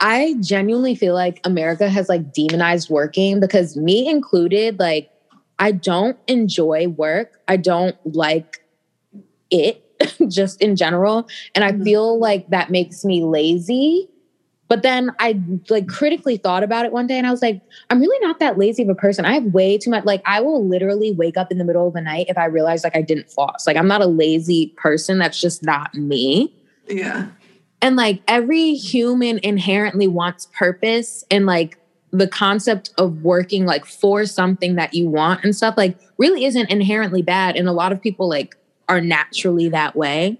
I genuinely feel like America has like demonized working because me included, like, I don't enjoy work. I don't like it just in general. And I mm-hmm. feel like that makes me lazy. But then I like critically thought about it one day and I was like, I'm really not that lazy of a person. I have way too much. Like, I will literally wake up in the middle of the night if I realize like I didn't floss. Like, I'm not a lazy person. That's just not me. Yeah. And like every human inherently wants purpose and like the concept of working like for something that you want and stuff like really isn't inherently bad. And a lot of people like are naturally that way.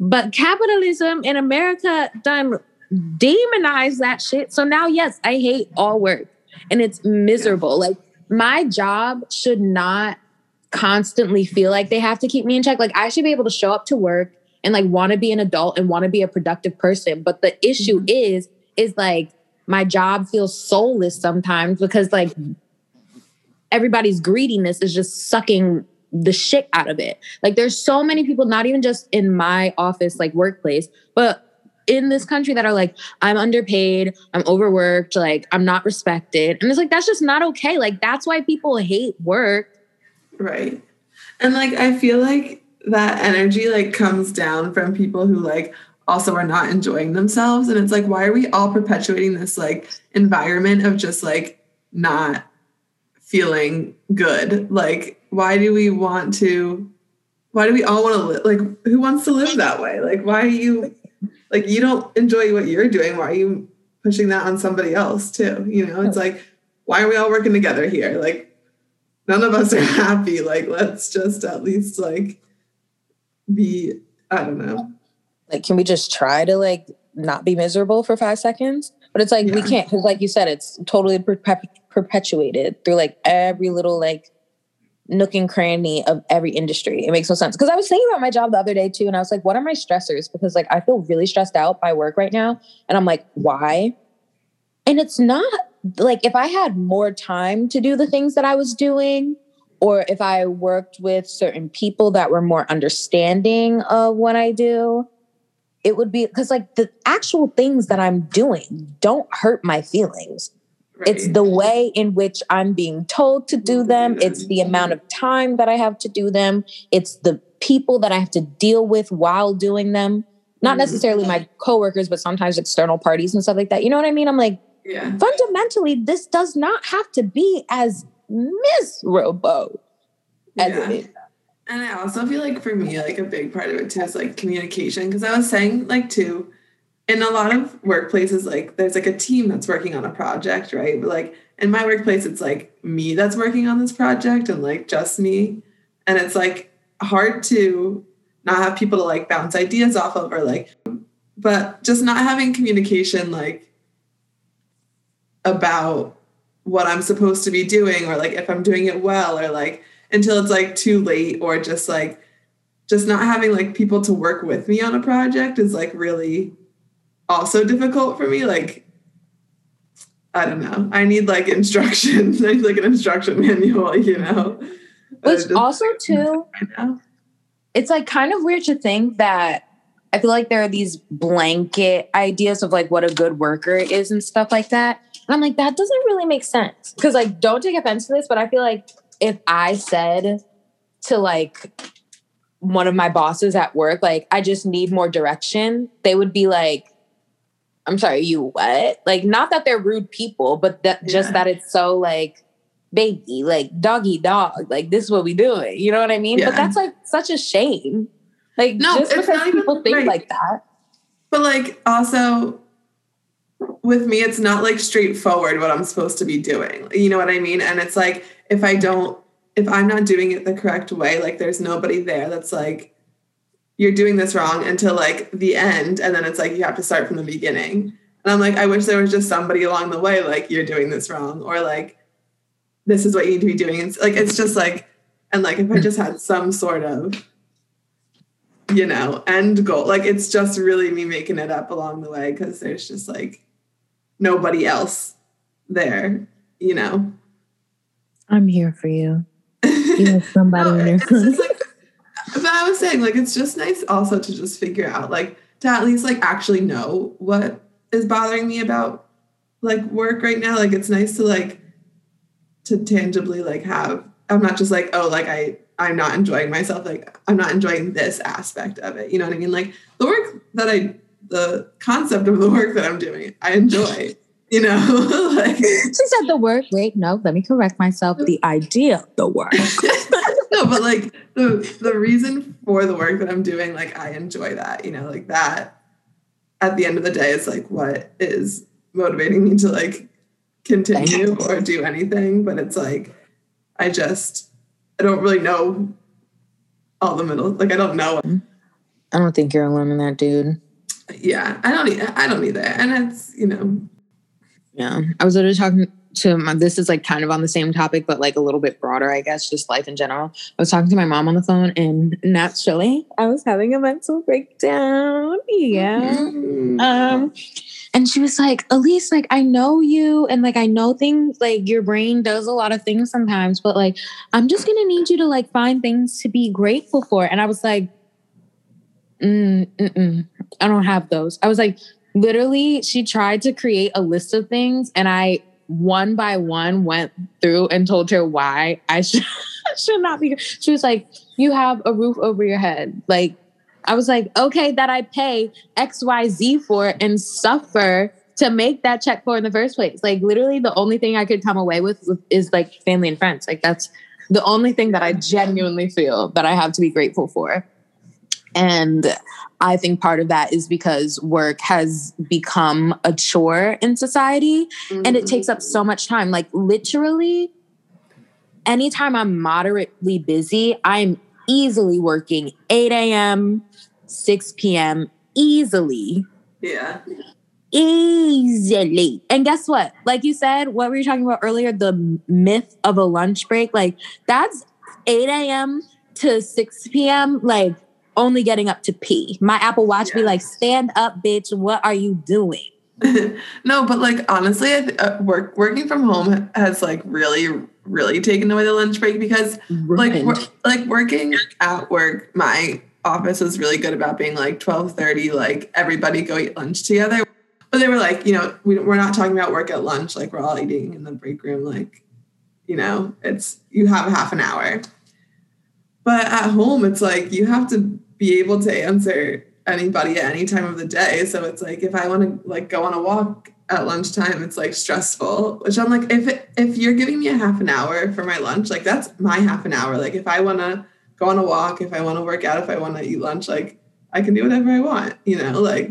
But capitalism in America done demonize that shit. So now, yes, I hate all work and it's miserable. Like my job should not constantly feel like they have to keep me in check. Like I should be able to show up to work and like want to be an adult and want to be a productive person. But the issue mm-hmm. is, is like my job feels soulless sometimes because like everybody's greediness is just sucking the shit out of it. Like there's so many people, not even just in my office, like workplace, but in this country that are like, I'm underpaid, I'm overworked, like I'm not respected. And it's like, that's just not okay. Like that's why people hate work. Right. And like, I feel like that energy like comes down from people who like also are not enjoying themselves. And it's like, why are we all perpetuating this like environment of just like not feeling good? Like, why do we want to? Why do we all want to live? Like, who wants to live that way? Like, why are you like you don't enjoy what you're doing? Why are you pushing that on somebody else too? You know, it's like, why are we all working together here? Like, none of us are happy. Like, let's just at least like be. I don't know. Like can we just try to like not be miserable for five seconds? But it's like yeah. we can't because like you said it's totally perpetuated through like every little like nook and cranny of every industry. It makes no sense. Because i was thinking about my job the other day too and i was like what are my stressors? Because like i feel really stressed out by work right now and i'm like why? And it's not like if i had more time to do the things that i was doing or if i worked with certain people that were more understanding of what i do it would be because like the actual things that I'm doing don't hurt my feelings. Right. It's the way in which I'm being told to do them. It's the amount of time that I have to do them. It's the people that I have to deal with while doing them. Not mm-hmm. necessarily my coworkers, but sometimes external parties and stuff like that. You know what I mean? I'm like, yeah. fundamentally, this does not have to be as miserable as yeah. it is. And I also feel like for me, like a big part of it too is like communication. Cause I was saying like too, in a lot of workplaces, like there's like a team that's working on a project, right? But like in my workplace, it's like me that's working on this project and like just me. And it's like hard to not have people to like bounce ideas off of or like, but just not having communication like about what I'm supposed to be doing or like if I'm doing it well or like until it's like too late or just like just not having like people to work with me on a project is like really also difficult for me like i don't know. I need like instructions i need like an instruction manual you know? Which just, also too it's like kind of weird to think that i feel like there are these blanket ideas of like what a good worker is and stuff like that and i'm like that doesn't really make sense because like don't take offense to this but i feel like if I said to like one of my bosses at work, like, I just need more direction, they would be like, I'm sorry, you what? Like, not that they're rude people, but that yeah. just that it's so like, baby, like doggy dog, like this is what we doing. You know what I mean? Yeah. But that's like such a shame. Like, no, just because people think right. like that. But like, also, with me, it's not like straightforward what I'm supposed to be doing. You know what I mean? And it's like, if I don't, if I'm not doing it the correct way, like there's nobody there that's like, you're doing this wrong until like the end. And then it's like, you have to start from the beginning. And I'm like, I wish there was just somebody along the way, like, you're doing this wrong, or like, this is what you need to be doing. It's like, it's just like, and like, if I just had some sort of, you know, end goal, like, it's just really me making it up along the way because there's just like nobody else there, you know. I'm here for you. You have somebody no, in there. Like, but I was saying, like, it's just nice also to just figure out, like, to at least like actually know what is bothering me about like work right now. Like it's nice to like to tangibly like have I'm not just like, oh, like I I'm not enjoying myself. Like I'm not enjoying this aspect of it. You know what I mean? Like the work that I the concept of the work that I'm doing, I enjoy. You know, like she said the work. Wait, no, let me correct myself. The idea, the work. no, but like the the reason for the work that I'm doing, like I enjoy that. You know, like that. At the end of the day, it's like what is motivating me to like continue or do anything. But it's like I just I don't really know all the middle. Like I don't know. I don't think you're alone in that, dude. Yeah, I don't. need, I don't either. And it's you know. Yeah, I was literally talking to my, this is like kind of on the same topic, but like a little bit broader, I guess, just life in general. I was talking to my mom on the phone, and naturally, I was having a mental breakdown. Yeah. Mm-hmm. Um, and she was like, Elise, like, I know you, and like, I know things, like, your brain does a lot of things sometimes, but like, I'm just gonna need you to like find things to be grateful for. And I was like, mm, mm, mm, I don't have those. I was like, literally, she tried to create a list of things, and I one by one went through and told her why I should, should not be. She was like, You have a roof over your head. Like, I was like, okay, that I pay XYZ for and suffer to make that check for in the first place. Like literally the only thing I could come away with is like family and friends. Like that's the only thing that I genuinely feel that I have to be grateful for. And I think part of that is because work has become a chore in society mm-hmm. and it takes up so much time. Like literally anytime I'm moderately busy, I'm easily working 8 a.m., 6 p.m. easily. Yeah. Easily. And guess what? Like you said, what were you talking about earlier? The myth of a lunch break. Like that's 8 a.m. to 6 p.m. Like only getting up to pee. My Apple Watch be like, stand up, bitch. What are you doing? no, but like honestly, uh, work working from home has like really, really taken away the lunch break because like like working at work, my office was really good about being like 12 30 like everybody go eat lunch together but they were like you know we, we're not talking about work at lunch like we're all eating in the break room like you know it's you have half an hour but at home it's like you have to be able to answer anybody at any time of the day so it's like if i want to like go on a walk at lunchtime it's like stressful which i'm like if it, if you're giving me a half an hour for my lunch like that's my half an hour like if i want to go on a walk, if I want to work out, if I want to eat lunch, like I can do whatever I want, you know, like,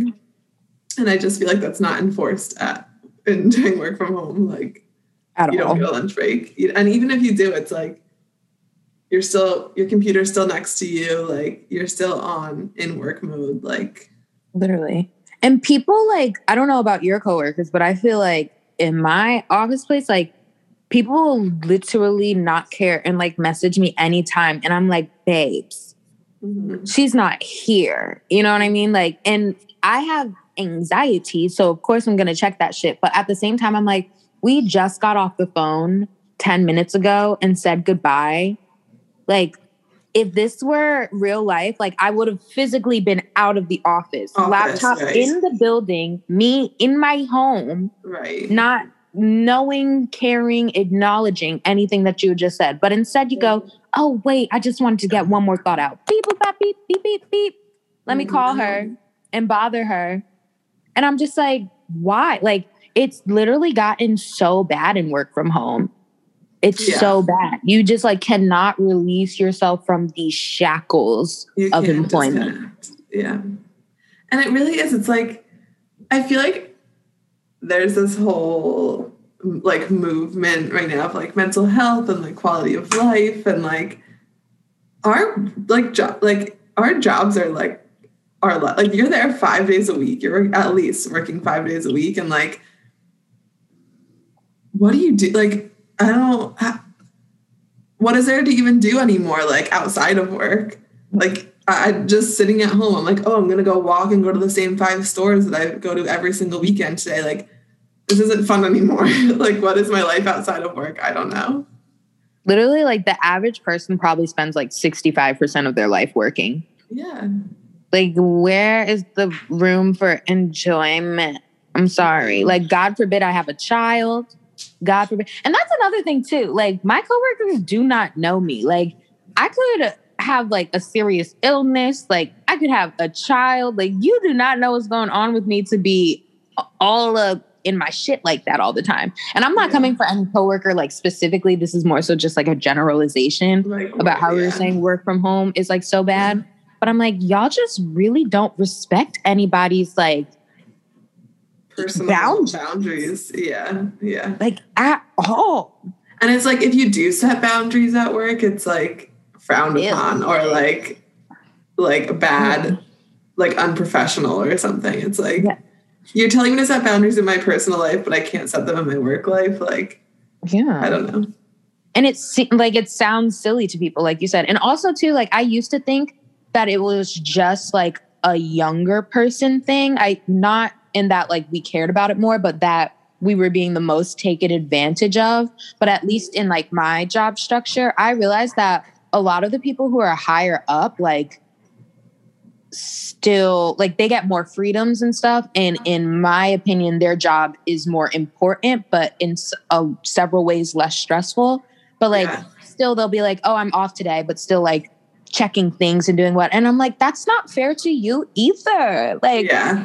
and I just feel like that's not enforced at in doing work from home. Like, at you all. don't get a lunch break. And even if you do, it's like, you're still, your computer's still next to you. Like, you're still on in work mode. Like, literally. And people, like, I don't know about your coworkers, but I feel like in my office place, like, people literally not care and like message me anytime. And I'm like, babes, mm-hmm. she's not here. You know what I mean? Like, and I have anxiety. So of course I'm gonna check that shit. But at the same time, I'm like, we just got off the phone 10 minutes ago and said goodbye. Like, if this were real life, like I would have physically been out of the office, laptop right. in the building, me in my home, right? Not knowing, caring, acknowledging anything that you just said. But instead you go, oh, wait, I just wanted to get one more thought out. Beep, beep, beep, beep, beep, beep. Let me call her mm-hmm. and bother her. And I'm just like, why? Like, it's literally gotten so bad in work from home. It's yeah. so bad. You just like cannot release yourself from these shackles you of employment. Yeah. And it really is. It's like, I feel like there's this whole like movement right now of like mental health and like quality of life and like our like job like our jobs are like are like you're there five days a week you're at least working five days a week and like what do you do like i don't what is there to even do anymore like outside of work like I just sitting at home. I'm like, oh, I'm gonna go walk and go to the same five stores that I go to every single weekend today. Like, this isn't fun anymore. like, what is my life outside of work? I don't know. Literally, like the average person probably spends like 65% of their life working. Yeah. Like, where is the room for enjoyment? I'm sorry. Like, God forbid I have a child. God forbid. And that's another thing, too. Like, my coworkers do not know me. Like, I could have like a serious illness. Like, I could have a child. Like, you do not know what's going on with me to be all up in my shit like that all the time. And I'm not yeah. coming for any coworker like specifically. This is more so just like a generalization like, about how yeah. we were saying work from home is like so bad. Mm-hmm. But I'm like, y'all just really don't respect anybody's like personal boundaries. boundaries. Yeah. Yeah. Like at all. And it's like if you do set boundaries at work, it's like frowned upon or like like bad, like unprofessional or something. It's like yeah. you're telling me to set boundaries in my personal life, but I can't set them in my work life. Like, yeah, I don't know. And it's like it sounds silly to people, like you said. And also too, like I used to think that it was just like a younger person thing. I not in that like we cared about it more, but that we were being the most taken advantage of. But at least in like my job structure, I realized that a lot of the people who are higher up, like still like they get more freedoms and stuff. And in my opinion their job is more important but in uh, several ways less stressful. But like yeah. still they'll be like oh i'm off today but still like checking things and doing what. And i'm like that's not fair to you either. Like yeah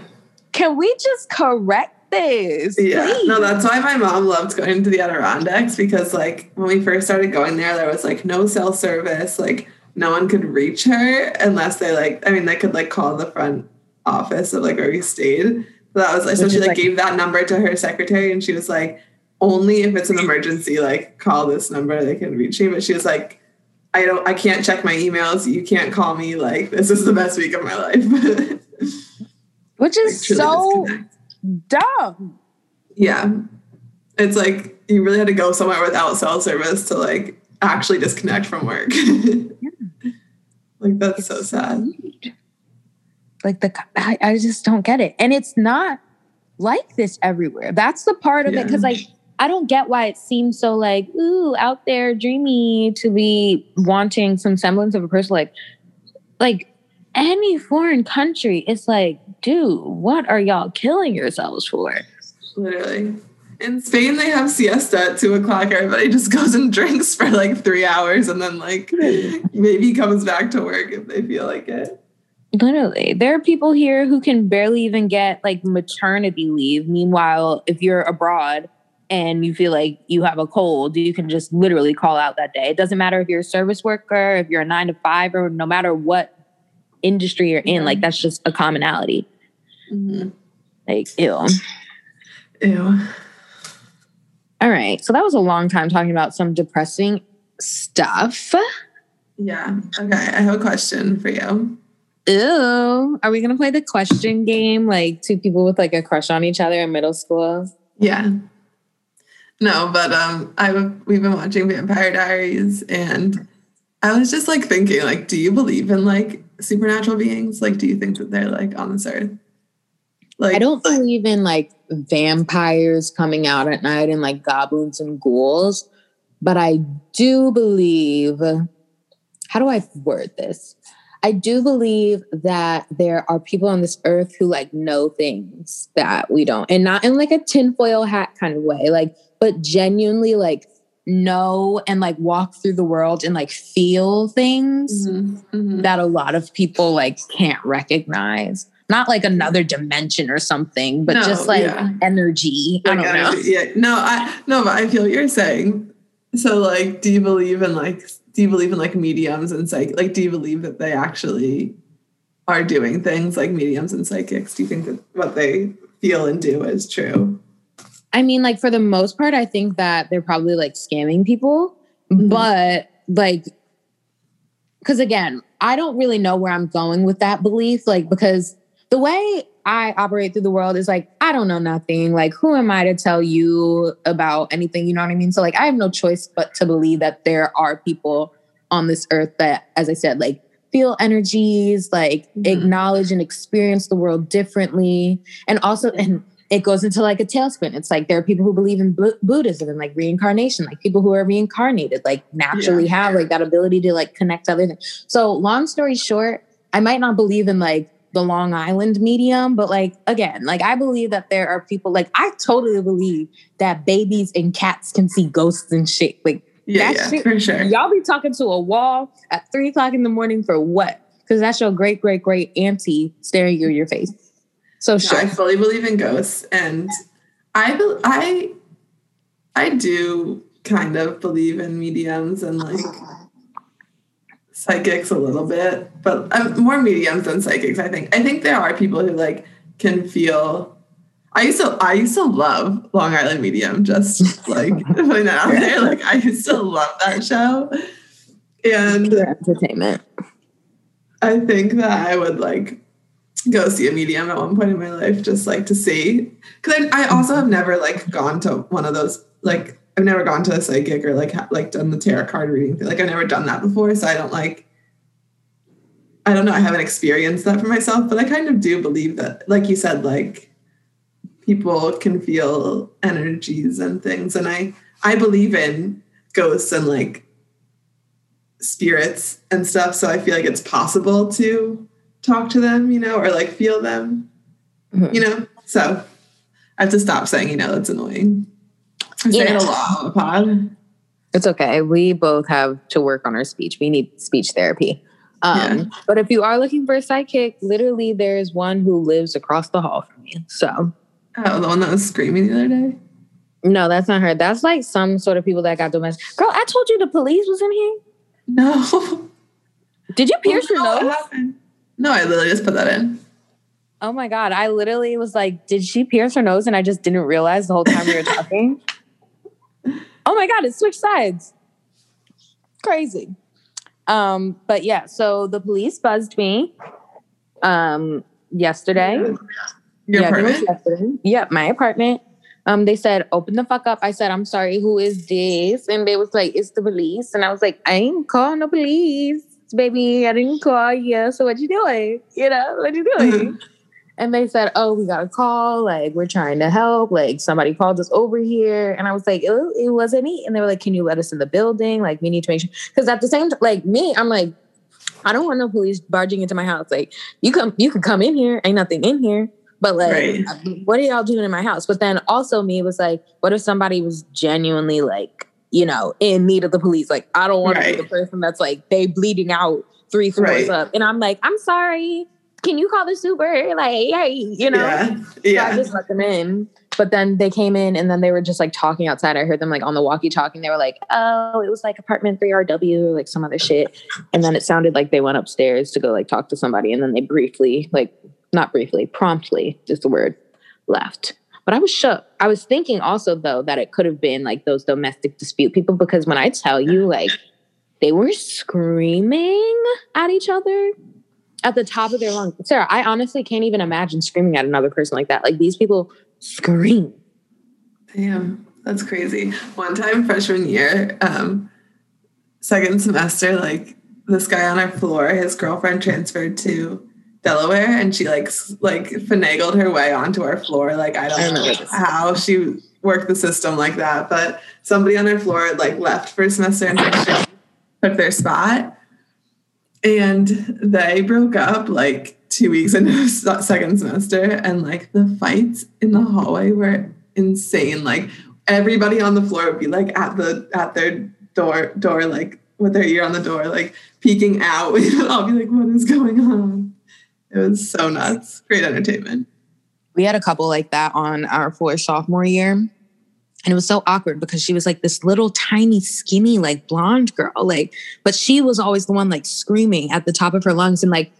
can we just correct this? Yeah. Please? No, that's why my mom loved going to the Adirondacks because like when we first started going there, there was like no cell service. Like no one could reach her unless they like I mean they could like call the front office of like where we stayed. So that was like so she like, like gave that number to her secretary and she was like, only if it's an emergency, like call this number, they can reach me. But she was like, I don't I can't check my emails. You can't call me. Like this is the best week of my life. which is like, so dumb. Yeah. It's like you really had to go somewhere without cell service to like actually disconnect from work. like that's it's so sad. Like the I, I, just don't get it. And it's not like this everywhere. That's the part of yeah. it because like I don't get why it seems so like ooh out there dreamy to be wanting some semblance of a person like like any foreign country, it's like, dude, what are y'all killing yourselves for? Literally. In Spain, they have siesta at two o'clock. Everybody just goes and drinks for like three hours and then, like, maybe comes back to work if they feel like it. Literally. There are people here who can barely even get like maternity leave. Meanwhile, if you're abroad and you feel like you have a cold, you can just literally call out that day. It doesn't matter if you're a service worker, if you're a nine to five, or no matter what industry you're in. Like that's just a commonality. Mm-hmm. Like ew. Ew. All right. So that was a long time talking about some depressing stuff. Yeah. Okay. I have a question for you. Ew. Are we gonna play the question game? Like two people with like a crush on each other in middle school? Yeah. No, but um I we've been watching Vampire Diaries and I was just like thinking, like, do you believe in like supernatural beings? Like, do you think that they're like on this earth? Like, I don't believe in like vampires coming out at night and like goblins and ghouls, but I do believe. How do I word this? I do believe that there are people on this earth who like know things that we don't, and not in like a tinfoil hat kind of way, like, but genuinely like know and like walk through the world and like feel things mm-hmm. Mm-hmm. that a lot of people like can't recognize. Not like another dimension or something but no, just like yeah. energy. Like i don't energy, know. yeah. No i no but i feel what you're saying. So like do you believe in like do you believe in like mediums and psych like do you believe that they actually are doing things like mediums and psychics? Do you think that what they feel and do is true I mean, like for the most part, I think that they're probably like scamming people, mm-hmm. but like, because again, I don't really know where I'm going with that belief. Like, because the way I operate through the world is like, I don't know nothing. Like, who am I to tell you about anything? You know what I mean? So, like, I have no choice but to believe that there are people on this earth that, as I said, like, feel energies, like, mm-hmm. acknowledge and experience the world differently. And also, and it goes into like a tailspin. It's like there are people who believe in B- Buddhism and like reincarnation, like people who are reincarnated, like naturally yeah. have like that ability to like connect to other things. So, long story short, I might not believe in like the Long Island medium, but like again, like I believe that there are people like I totally believe that babies and cats can see ghosts and shit. Like yeah, yeah shit, for sure. Y'all be talking to a wall at three o'clock in the morning for what? Because that's your great great great auntie staring you in your face. So no, sure. I fully believe in ghosts, and I I I do kind of believe in mediums and like psychics a little bit, but um, more mediums than psychics. I think. I think there are people who like can feel. I used to. I used to love Long Island Medium. Just like putting that out there. Like I used to love that show. And Pure entertainment. I think that I would like go see a medium at one point in my life, just like to see. Because I, I also have never like gone to one of those like I've never gone to a psychic or like like done the tarot card reading thing. Like I've never done that before, so I don't like. I don't know. I haven't experienced that for myself, but I kind of do believe that, like you said, like people can feel energies and things, and I I believe in ghosts and like spirits and stuff. So I feel like it's possible to talk to them, you know, or like feel them, mm-hmm. you know. So I have to stop saying, you know, that's annoying. I say it a lot on the pod. It's okay. We both have to work on our speech. We need speech therapy. Um, yeah. But if you are looking for a sidekick, literally there's one who lives across the hall from you. So. Oh, the one that was screaming the other day? No, that's not her. That's like some sort of people that got domestic. Girl, I told you the police was in here. No. Did you pierce your nose? No, I literally just put that in. Oh my god! I literally was like, "Did she pierce her nose?" And I just didn't realize the whole time we were talking. oh my god! It switched sides. Crazy. Um, but yeah, so the police buzzed me um yesterday. Your yeah, apartment? Yesterday. Yep, my apartment. Um, they said, open the fuck up. I said, I'm sorry, who is this? And they was like, it's the police. And I was like, I ain't calling the police, baby. I didn't call you. So what you doing? You know, what you doing? and they said, oh, we got a call. Like, we're trying to help. Like, somebody called us over here. And I was like, it, it wasn't me. And they were like, can you let us in the building? Like, we need to make sure. Because at the same time, like me, I'm like, I don't want no police barging into my house. Like, you come, you can come in here. Ain't nothing in here. But like, right. what are y'all doing in my house? But then also me was like, what if somebody was genuinely like, you know, in need of the police? Like, I don't want right. to be the person that's like they bleeding out three floors right. up, and I'm like, I'm sorry. Can you call the super? Like, hey, you know? Yeah. yeah. So I just let them in. But then they came in and then they were just like talking outside. I heard them like on the walkie talking. They were like, oh, it was like apartment 3RW or like some other shit. And then it sounded like they went upstairs to go like talk to somebody. And then they briefly like not briefly, promptly is the word, left. But I was shook. I was thinking also though that it could have been like those domestic dispute people because when I tell you like they were screaming at each other at the top of their lungs. Sarah, I honestly can't even imagine screaming at another person like that. Like these people scream. Damn, that's crazy. One time freshman year, um, second semester, like this guy on our floor, his girlfriend transferred to Delaware and she like like finagled her way onto our floor. Like I don't I know how she worked the system like that, but somebody on our floor like left for a semester and took their spot. And they broke up like two weeks into second semester, and like the fights in the hallway were insane. Like everybody on the floor would be like at the at their door door like with their ear on the door, like peeking out. We'd all be like, "What is going on?" It was so nuts. Great entertainment. We had a couple like that on our fourth sophomore year. And it was so awkward because she was like this little tiny, skinny, like blonde girl. Like, but she was always the one like screaming at the top of her lungs. And like,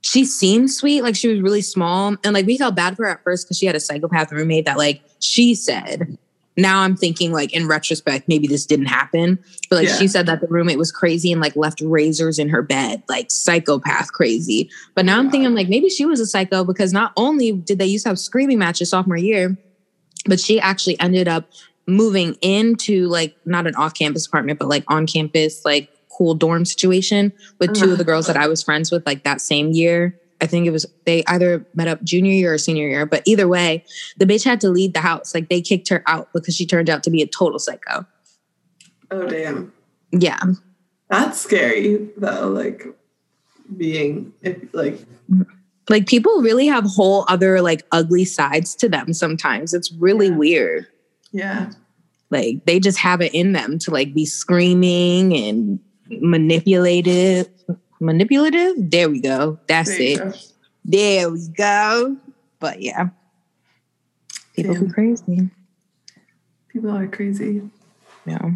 she seemed sweet. Like, she was really small. And like, we felt bad for her at first because she had a psychopath roommate that, like, she said now I'm thinking like in retrospect, maybe this didn't happen. But like yeah. she said that the roommate was crazy and like left razors in her bed, like psychopath crazy. But now I'm thinking like maybe she was a psycho because not only did they used to have screaming matches sophomore year, but she actually ended up moving into like not an off-campus apartment, but like on campus, like cool dorm situation with uh-huh. two of uh-huh. the girls that I was friends with like that same year. I think it was they either met up junior year or senior year, but either way, the bitch had to leave the house. Like they kicked her out because she turned out to be a total psycho. Oh damn. Yeah. That's scary though, like being if like Like people really have whole other like ugly sides to them sometimes. It's really Yeah. weird. Yeah. Like they just have it in them to like be screaming and manipulative. Manipulative? There we go. That's There it. go. There we go. But yeah. People Damn. be crazy. People are crazy. Yeah.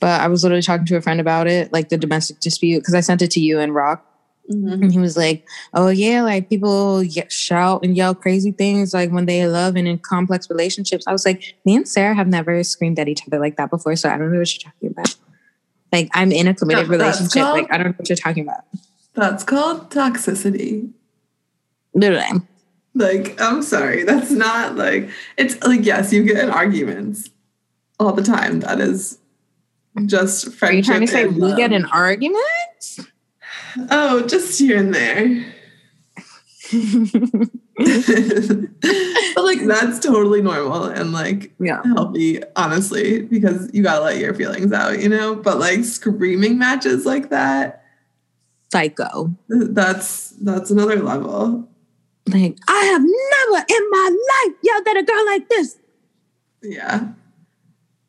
But I was literally talking to a friend about it, like the domestic dispute, because I sent it to you and Rock. Mhm. And he was like, "Oh yeah, like people shout and yell crazy things like when they love and in complex relationships." I was like, "Me and Sarah have never screamed at each other like that before, so I don't know what you're talking about." Like I'm in a committed No, relationship. called- Like I don't know what you're talking about. That's called toxicity. Literally. Like, I'm sorry. That's not like, it's like, yes, you get in arguments all the time. That is just friendship. Are you trying to say we love. get in arguments? Oh, just here and there. but like, that's totally normal and like yeah. healthy, honestly, because you gotta let your feelings out, you know? But like, screaming matches like that, Psycho. that's that's another level. Like I have never in my life yelled at a girl like this. Yeah.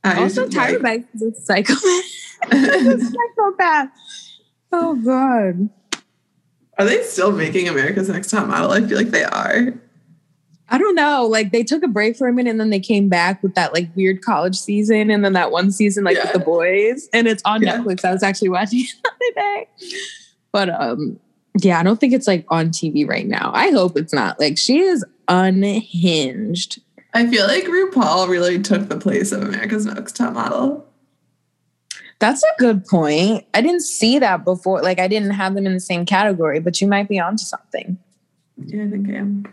I Also, Tyra like- Banks is a psychopath. psychopath. Oh god. Are they still making America's Next Top Model? I feel like they are. I don't know. Like they took a break for a minute and then they came back with that like weird college season and then that one season like Yeah. with the boys. And it's on Yeah. Netflix. I was actually watching it the other day. But um yeah, I don't think it's like on TV right now. I hope it's not. Like she is unhinged. I feel like RuPaul really took the place of America's Next Top Model. That's a good point. I didn't see that before. Like I didn't have them in the same category, but you might be onto something. Yeah, I think I am.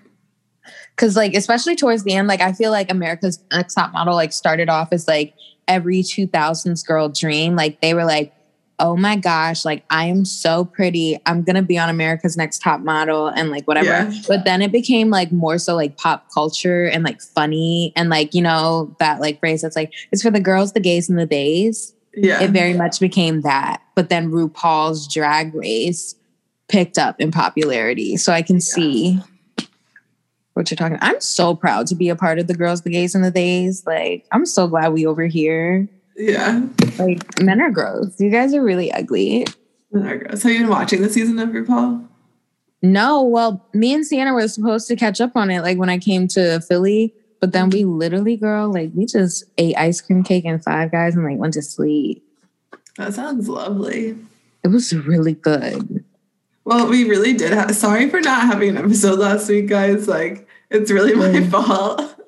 Cause like especially towards the end, like I feel like America's Next Top Model like started off as like every 2000s girl dream. Like they were like, oh my gosh, like I am so pretty. I'm gonna be on America's Next Top Model and like whatever. Yeah. But then it became like more so like pop culture and like funny and like you know that like phrase that's like it's for the girls, the gays, and the days Yeah. it very much became that. But then RuPaul's Drag Race picked up in popularity. So I can see what you're talking. I'm so proud to be a part of the girls, the gays, and the days. Like, I'm so glad we over here. yeah. Like, men are gross. You guys are really ugly. There goes. Have you been watching the season of RuPaul? No, well, me and Sienna were supposed to catch up on it like when I came to Philly. But then we literally, girl, like we just ate ice cream cake and five guys and like went to sleep. That sounds lovely. It was really good. Well, we really did have sorry for not having an episode last week, guys. Like, it's really my Mm. fault.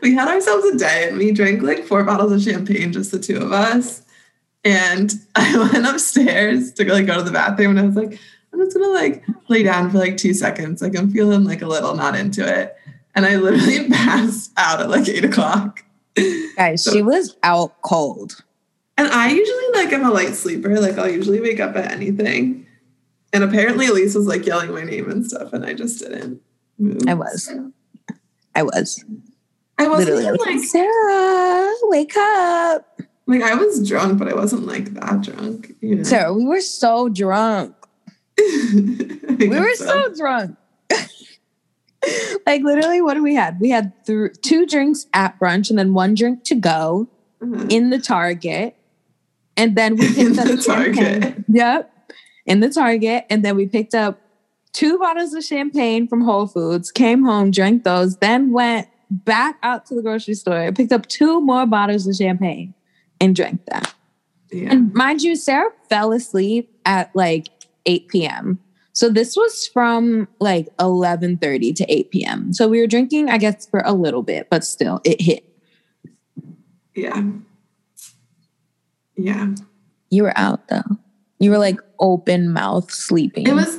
We had ourselves a day and we drank like four bottles of champagne, just the two of us. And I went upstairs to like go to the bathroom and I was like, I'm just gonna like lay down for like two seconds. Like I'm feeling like a little not into it. And I literally passed out at like eight o'clock. Guys, she was out cold. And I usually like I'm a light sleeper. Like I'll usually wake up at anything. And apparently Elise was like yelling my name and stuff, and I just didn't move. I was. I was I wasn't literally even, like, Sarah, wake up. like I was drunk, but I wasn't like that drunk. You know. Sarah, we were so drunk. we We were so drunk. like literally, what do we had? We had th- two drinks at brunch and then one drink to go Uh-huh. in the Target. And then we In picked up the champagne. Target. Yep. In the Target. And then we picked up two bottles of champagne from Whole Foods, came home, drank those, then went back out to the grocery store, picked up two more bottles of champagne and drank that. yeah. And mind you, Sarah fell asleep at like 8 p.m. So this was from like 11:30 to 8 p.m. So we were drinking, I guess, for a little bit, but still, it hit. yeah. Yeah. You were out though. You were like open mouth sleeping. It was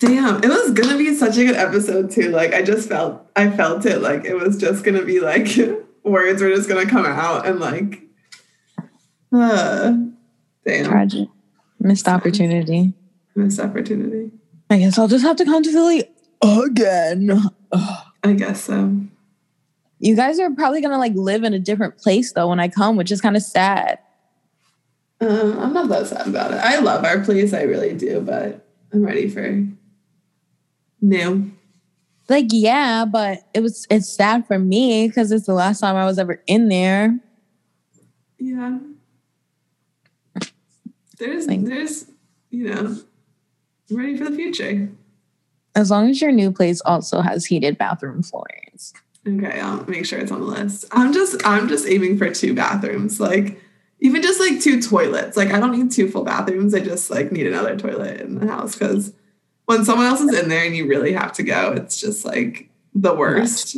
damn. It was gonna be such a good episode too. Like I just felt I felt it like it was just gonna be like words were just gonna come out and like uh damn tragic. Missed opportunity. missed opportunity. I guess I'll just have to come to Philly again. Ugh. I guess so. You guys are probably gonna like live in a different place though when I come, which is kind of sad. Um, I'm not that sad about it. I love our place, I really do, but I'm ready for new. Like, yeah, but it was it's sad for me because it's the last time I was ever in there. Yeah. There's Like- there's you know I'm ready for the future. As long as your new place also has heated bathroom floors. Okay, I'll make sure it's on the list. I'm just I'm just aiming for two bathrooms. Like even just like two toilets. Like I don't need two full bathrooms. I just like need another toilet in the house because when someone else is in there and you really have to go, it's just like the worst.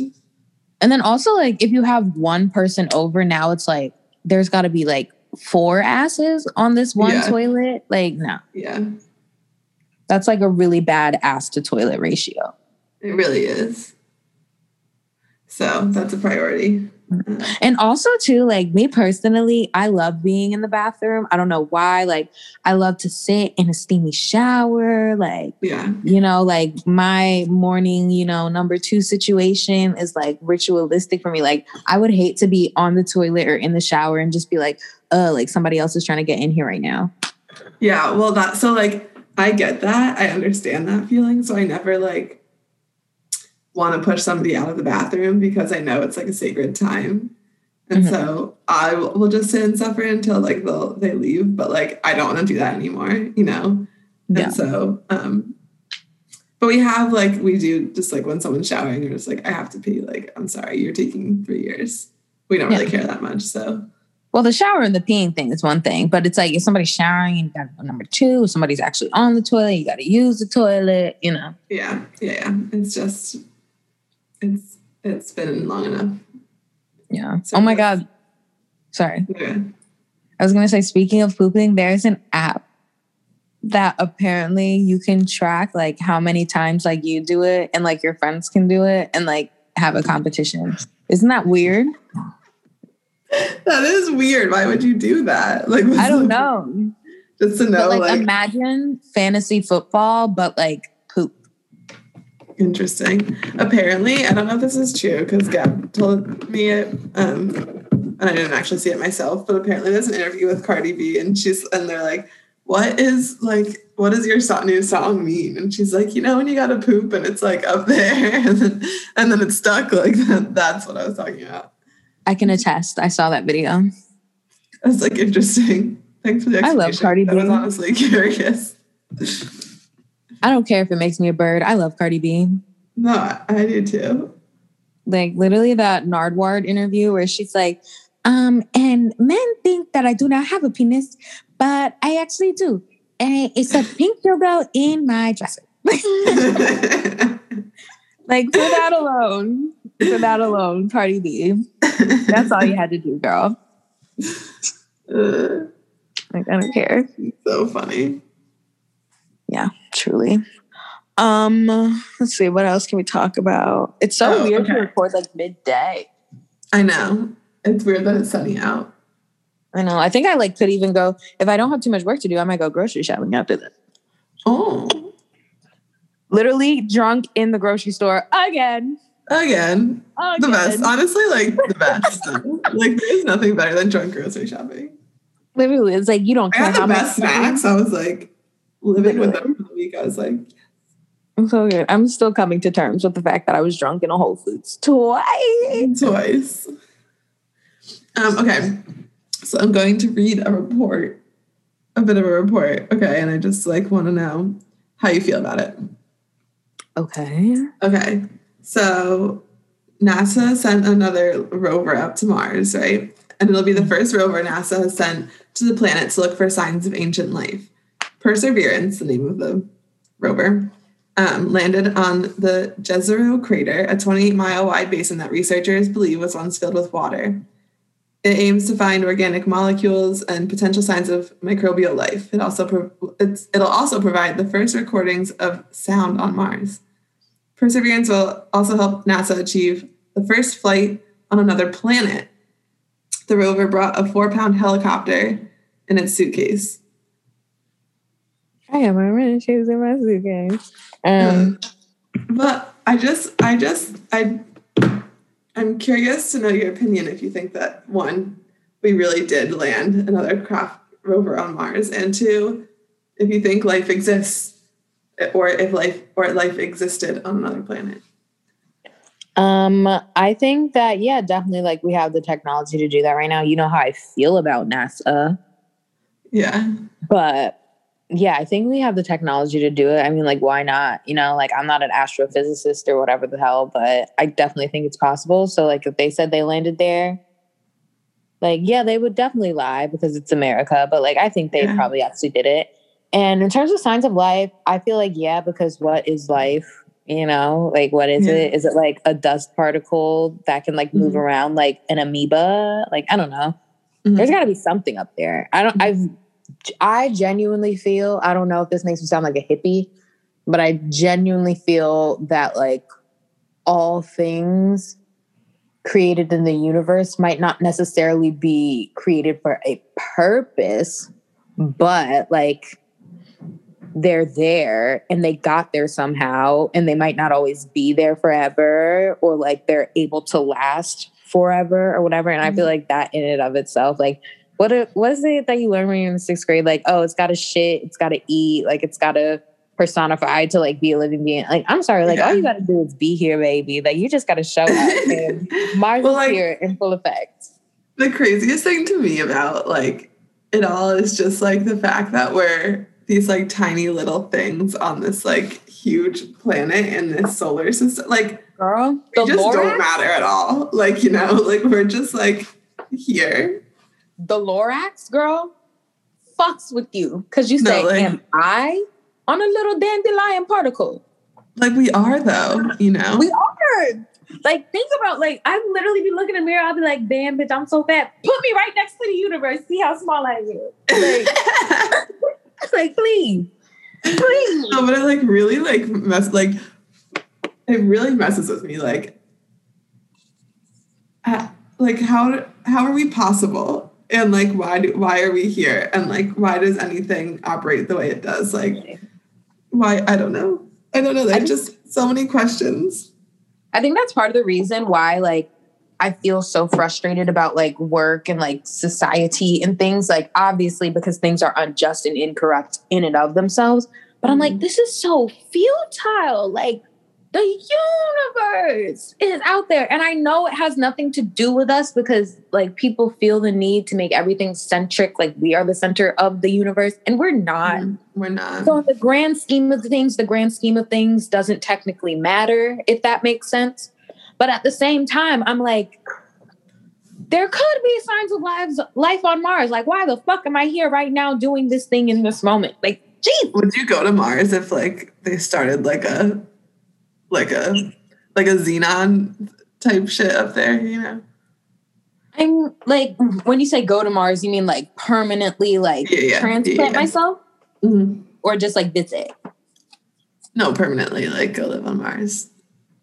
And then also, like, if you have one person over, now it's like there's got to be like four asses on this one Yeah. toilet. Like, no, Yeah, that's like a really bad ass to toilet ratio. it really is. So that's a priority. Mm-hmm. And also, too, like me personally, I love being in the bathroom. I don't know why. Like, I love to sit in a steamy shower. Like, Yeah. you know, like my morning, you know, number two situation is like ritualistic for me. Like, I would hate to be on the toilet or in the shower and just be like, oh, like somebody else is trying to get in here right now. Yeah, well that so like I get that. I understand that feeling. So I never like want to push somebody out of the bathroom because I know it's like a sacred time. And Mhm. so I will just sit and suffer until like they'll they leave. But like I don't want to do that anymore, you know? Yeah. And so um but we have like we do just like when someone's showering, you're just like, I have to pee. Like, I'm sorry, you're taking three years. We don't really care that much. So Well, the shower and the peeing thing is one thing, but it's like if somebody's showering and you got to go number two, if somebody's actually on the toilet, you got to use the toilet, you know. yeah, yeah, yeah. It's just it's it's been long enough. Yeah. So oh my God. Sorry. Okay. I was going to say, speaking of pooping, there's an app that apparently you can track like how many times like you do it and like your friends can do it and like have a competition. Isn't that weird? That is weird. Why would you do that? Like, I don't know. Just to know, like, like, imagine fantasy football, but like poop. interesting. Apparently, I don't know if this is true because Gab told me it, um, and I didn't actually see it myself. But apparently, there's an interview with Cardi B, and she's and they're like, "What is like, what does your so- new song mean?" And she's like, "You know, when you got to poop and it's like up there, and then and then it's stuck like that." That's what I was talking about. I can attest. I saw that video. That's like, interesting. Thanks for the explanation. I love. Cardi I was B. honestly curious. I don't care if it makes me a bird. I love Cardi B. No, I I do too. Like literally that Nardwuar interview where she's like, um, and men think that I do not have a penis, but I actually do. And it's a pink dildo in my dresser. like for that alone, for that alone, Cardi B. That's all you had to do, girl. Uh, Like I don't care. so funny. Yeah, truly. Um, let's see, what else can we talk about? It's so Oh, weird okay. to record like midday. I know. It's weird that it's sunny out. I know. I think I like could even go if I don't have too much work to do. I might go grocery shopping after this. Oh, Literally drunk in the grocery store again. Again. Again. The best. Honestly, like the best. like there's nothing better than drunk grocery shopping. Literally, it's like you don't I care had how the much best snacks. I was like living with them for the week. I was like, I'm so good. I'm still coming to terms with the fact that I was drunk in a Whole Foods twice. twice. Um, okay. So I'm going to read a report, a bit of a report. Okay, and I just like want to know how you feel about it. Okay. Okay. So NASA sent another rover up to Mars, right? And it'll be the first rover NASA has sent to the planet to look for signs of ancient life. Perseverance, the name of the rover, um, landed on the Jezero crater, a 28 mile wide basin that researchers believe was once filled with water. It aims to find organic molecules and potential signs of microbial life. It also pro- it's, it'll also provide the first recordings of sound on Mars. Perseverance will also help NASA achieve the first flight on another planet. The rover brought a four pound helicopter in its suitcase. I have my running shoes in my suitcase. Um, But I just, I just, I, I'm curious to know your opinion if you think that one, we really did land another craft rover on Mars, and two, if you think life exists, or if life or life existed on another planet. Um, I think that yeah, definitely like we have the technology to do that right now. You know how I feel about NASA. Yeah. But yeah, I think we have the technology to do it. I mean, like, why not? You know, like I'm not an astrophysicist or whatever the hell, but I definitely think it's possible. So, like, if they said they landed there, like, yeah, they would definitely lie because it's America. But like, I think they yeah. probably actually did it. And in terms of signs of life, I feel like yeah, because what is life? You know, like what is yeah. it? Is it like a dust particle that can like move mm-hmm. around like an amoeba? Like I don't know. Mm-hmm. There's got to be something up there. I don't. Mm-hmm. I've I genuinely feel, I don't know if this makes me sound like a hippie, but I genuinely feel that like all things created in the universe might not necessarily be created for a purpose, but like they're there and they got there somehow and they might not always be there forever or like they're able to last forever or whatever. And I feel mm-hmm. like that in and of itself, like what a, what is it that you learn when you're in sixth grade? Like, oh, it's got to shit, it's got to eat, like it's got to personify to like be a living being. Like, I'm sorry, like yeah. all you got to do is be here, baby. Like you just got to show up. And Mars well, like, here in full effect. The craziest thing to me about like it all is just like the fact that we're these like tiny little things on this like huge planet in this solar system. Like, girl, we just Lorax? don't matter at all. Like, you know, like we're just like here the Lorax girl fucks with you because you say, no, like, "Am I on a little dandelion particle?" Like we are, though. You know, we are. Like, think about like I literally be looking in the mirror. I'll be like, "Damn, bitch, I'm so fat. Put me right next to the universe. See how small I am." Like, like please, please. No, but it like really like mess like it really messes with me. Like, uh, like how how are we possible? and like why do why are we here and like why does anything operate the way it does like why i don't know i don't know there's just so many questions i think that's part of the reason why like i feel so frustrated about like work and like society and things like obviously because things are unjust and incorrect in and of themselves but i'm like mm-hmm. this is so futile like the universe is out there and i know it has nothing to do with us because like people feel the need to make everything centric like we are the center of the universe and we're not. Mm, we're not. So in the grand scheme of things the grand scheme of things doesn't technically matter if that makes sense but at the same time i'm like there could be signs of lives life on mars like why the fuck am i here right now doing this thing in this moment like geez would you go to mars if like they started like a like a like a xenon type shit up there, you know. I'm like when you say go to Mars, you mean like permanently like yeah, yeah, transplant yeah, myself? Mm-hmm. Or just like visit? No, permanently, like go live on Mars.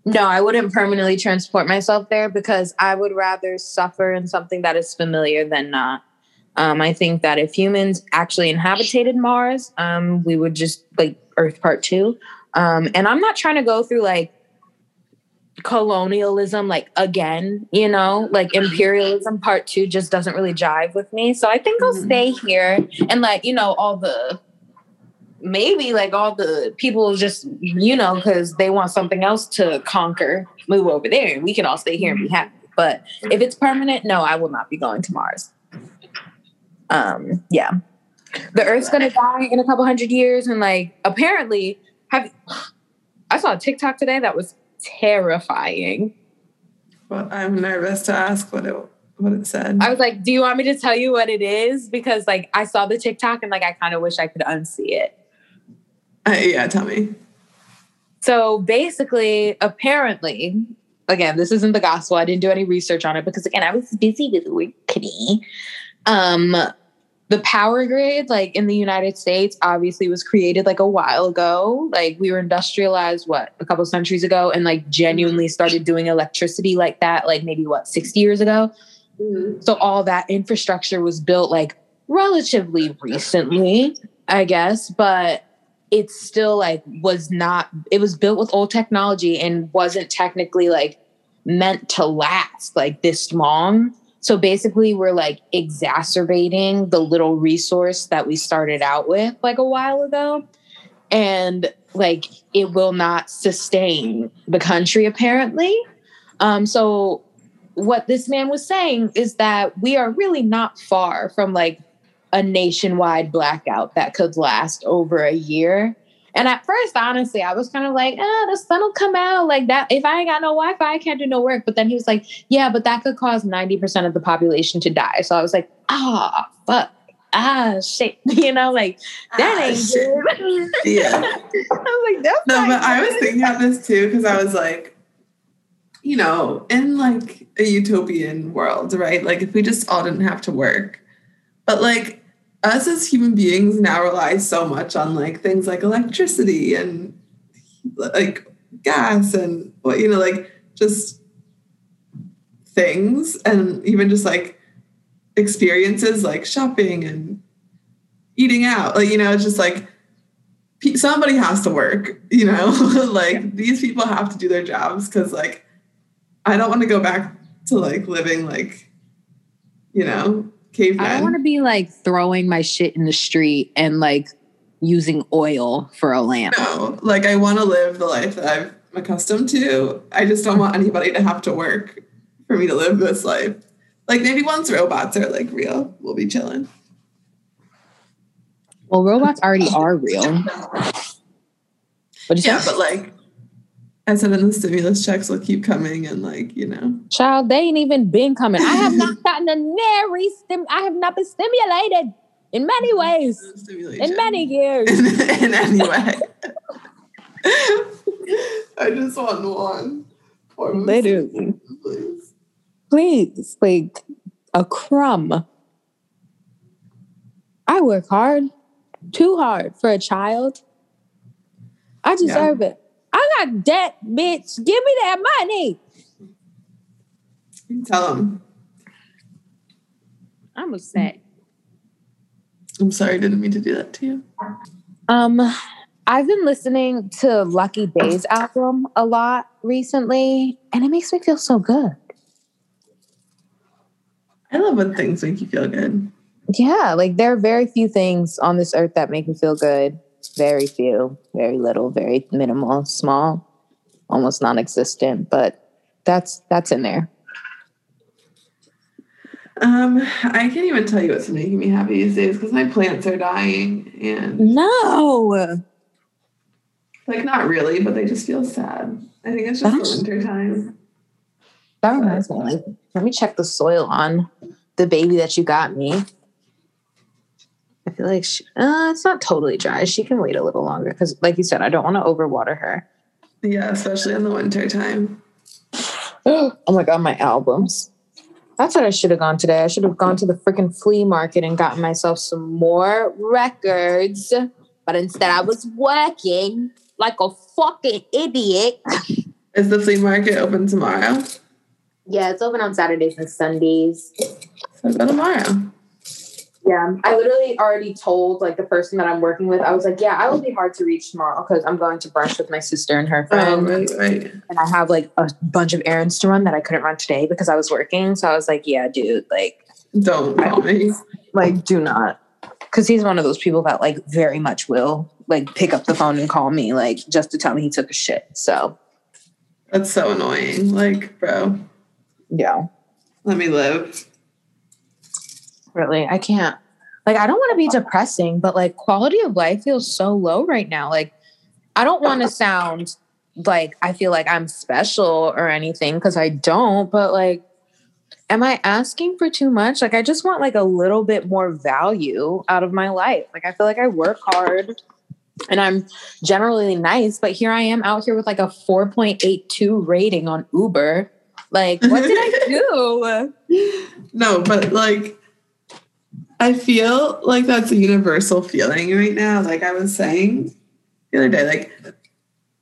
No, I wouldn't permanently transport myself there because I would rather suffer in something that is familiar than not. Um, I think that if humans actually inhabited Mars, um, we would just like Earth Part Two. Um, and I'm not trying to go through like colonialism like again, you know, like imperialism part two just doesn't really jive with me. So I think I'll mm-hmm. stay here and like, you know, all the maybe like all the people just, you know, because they want something else to conquer, move over there and we can all stay here and be happy. But if it's permanent, no, I will not be going to Mars. Um, yeah. The Earth's gonna die in a couple hundred years, and like apparently have I saw a TikTok today that was terrifying. Well, I'm nervous to ask what it what it said. I was like, "Do you want me to tell you what it is?" Because like I saw the TikTok and like I kind of wish I could unsee it. Uh, yeah, tell me. So basically, apparently, again, this isn't the gospel. I didn't do any research on it because again, I was busy with work. Um, the power grid like in the united states obviously was created like a while ago like we were industrialized what a couple centuries ago and like genuinely started doing electricity like that like maybe what 60 years ago mm-hmm. so all that infrastructure was built like relatively recently i guess but it still like was not it was built with old technology and wasn't technically like meant to last like this long so basically, we're like exacerbating the little resource that we started out with like a while ago. And like it will not sustain the country, apparently. Um, so what this man was saying is that we are really not far from like a nationwide blackout that could last over a year. And at first, honestly, I was kind of like, ah, the sun will come out like that. If I ain't got no Wi Fi, I can't do no work. But then he was like, yeah, but that could cause 90% of the population to die. So I was like, ah, fuck. Ah, shit. You know, like, that Ah, ain't shit. good. Yeah. I was like, that's No, but I was thinking about this too because I was like, you know, in like a utopian world, right? Like if we just all didn't have to work, but like us as human beings now rely so much on like things like electricity and like gas and what you know, like just things and even just like experiences like shopping and eating out. Like you know, it's just like somebody has to work, you know, like these people have to do their jobs because like I don't want to go back to like living like, you know, caveman. I don't want to be like throwing my shit in the street and like using oil for a lamp. no, like I want to live the life that I'm accustomed to. I just don't want anybody to have to work for me to live this life. Like maybe once robots are like real, we'll be chilling. Well, robots already are real. But Yeah, but like I said, in the stimulus checks will keep coming and like, you know. Child, they ain't even been coming. I have not gotten a nary stim. I have not been stimulated in many mm-hmm. ways, in many years. in, in any way. I just want one. form Literally. Please. Please, like a crumb. I work hard, too hard for a child. I deserve it. I got debt, bitch. Give me that money. You tell them. I'm upset. I'm sorry, I didn't mean to do that to you. Um, I've been listening to Lucky Daye's album a lot recently, and it makes me feel so good. I love when things make you feel good. Yeah, like there are very few things on this earth that make me feel good. Very few, very little, very minimal, small, almost non-existent, but that's that's in there. Um, I can't even tell you what's making me happy these days because my plants are dying and No. like not really, but they just feel sad. I think it's just That's- the winter time. That reminds me, like, let me check the soil on the baby that you got me. I feel like she, uh, it's not totally dry. She can wait a little longer because, like you said, I don't want to overwater her. Yeah, especially in the winter time. oh my god, my albums. That's what I should have gone today. I should have gone to the freaking flea market and gotten myself some more records. But instead, I was working like a fucking idiot. Is the flea market open tomorrow? Yeah, it's open on Saturdays and Sundays. So go tomorrow. Yeah, I literally already told like the person that I'm working with. I was like, "Yeah, I will be hard to reach tomorrow because I'm going to brunch with my sister and her friend, Oh, right, right. and I have like a bunch of errands to run that I couldn't run today because I was working. So I was like, "Yeah, dude, like, Don't call me. like, do not," because he's one of those people that like very much will like pick up the phone and call me like just to tell me he took a shit. So That's so annoying. Like, bro, yeah, let me live. Really, I can't. Like, I don't want to be depressing, but like quality of life feels so low right now. Like, I don't want to sound like I feel like I'm special or anything because I don't, but like, am I asking for too much? Like, I just want like a little bit more value out of my life. Like, I feel like I work hard and I'm generally nice, but here I am out here with like a 4.82 rating on Uber. Like, what did I do? No, but like, I feel like that's a universal feeling right now. Like I was saying the other day, like,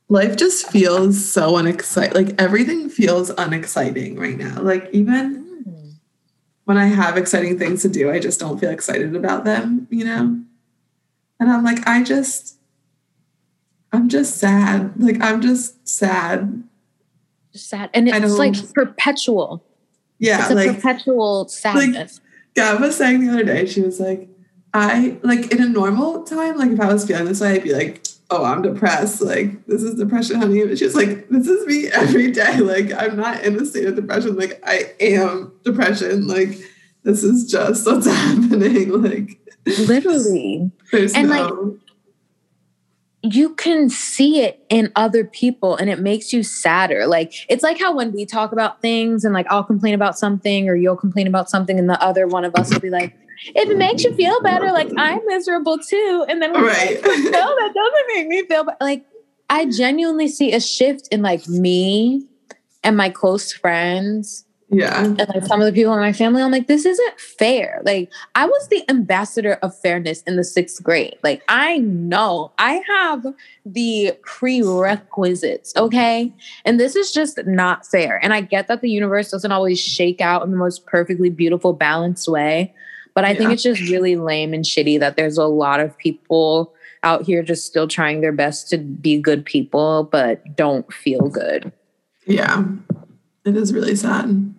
life just feels so unexciting. Like, everything feels unexciting right now. Like, even hmm. when I have exciting things to do, I just don't feel excited about them, you know? And I'm like, I just, I'm just sad. Like, I'm just sad. sad and it's like perpetual Yeah. it's a like, perpetual sadness Gab was saying the other day, she was like, I like in a normal time, like if I was feeling this way, I'd be like oh, I'm depressed. Like, this is depression, honey. But she's like, this is me every day. Like, I'm not in a state of depression. Like, I am depression. Like, this is just what's happening. Like, literally. there's And, no. like, you can see it in other people and it makes you sadder. Like it's like how when we talk about things and like I'll complain about something or you'll complain about something and the other one of us will be like, if it makes you feel better, like I'm miserable too. And then we're Right. like, no, that doesn't make me feel better. Like I genuinely see a shift in like me and my close friends yeah. and like some of the people in my family, I'm like, this isn't fair. Like, I was the ambassador of fairness in the sixth grade. Like, I know I have the prerequisites, okay? And this is just not fair. And I get that the universe doesn't always shake out in the most perfectly beautiful, balanced way. But I think it's just really lame and shitty that there's a lot of people out here just still trying their best to be good people, but don't feel good. Yeah. It is really sad.